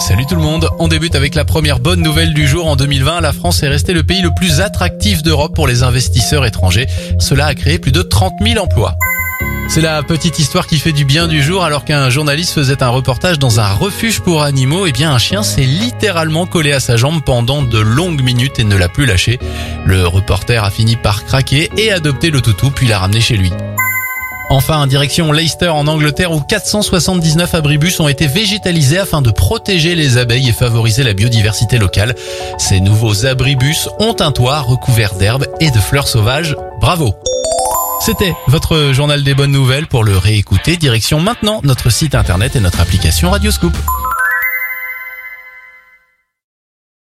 Salut tout le monde, on débute avec la première bonne nouvelle du jour. En 2020, la France est restée le pays le plus attractif d'Europe pour les investisseurs étrangers. Cela a créé plus de 30 000 emplois. C'est la petite histoire qui fait du bien du jour alors qu'un journaliste faisait un reportage dans un refuge pour animaux, et eh bien un chien s'est littéralement collé à sa jambe pendant de longues minutes et ne l'a plus lâché. Le reporter a fini par craquer et adopter le toutou puis l'a ramené chez lui. Enfin, direction Leicester en Angleterre où 479 abribus ont été végétalisés afin de protéger les abeilles et favoriser la biodiversité locale. Ces nouveaux abribus ont un toit recouvert d'herbes et de fleurs sauvages. Bravo c'était votre journal des bonnes nouvelles. Pour le réécouter, direction maintenant notre site internet et notre application Radioscoop.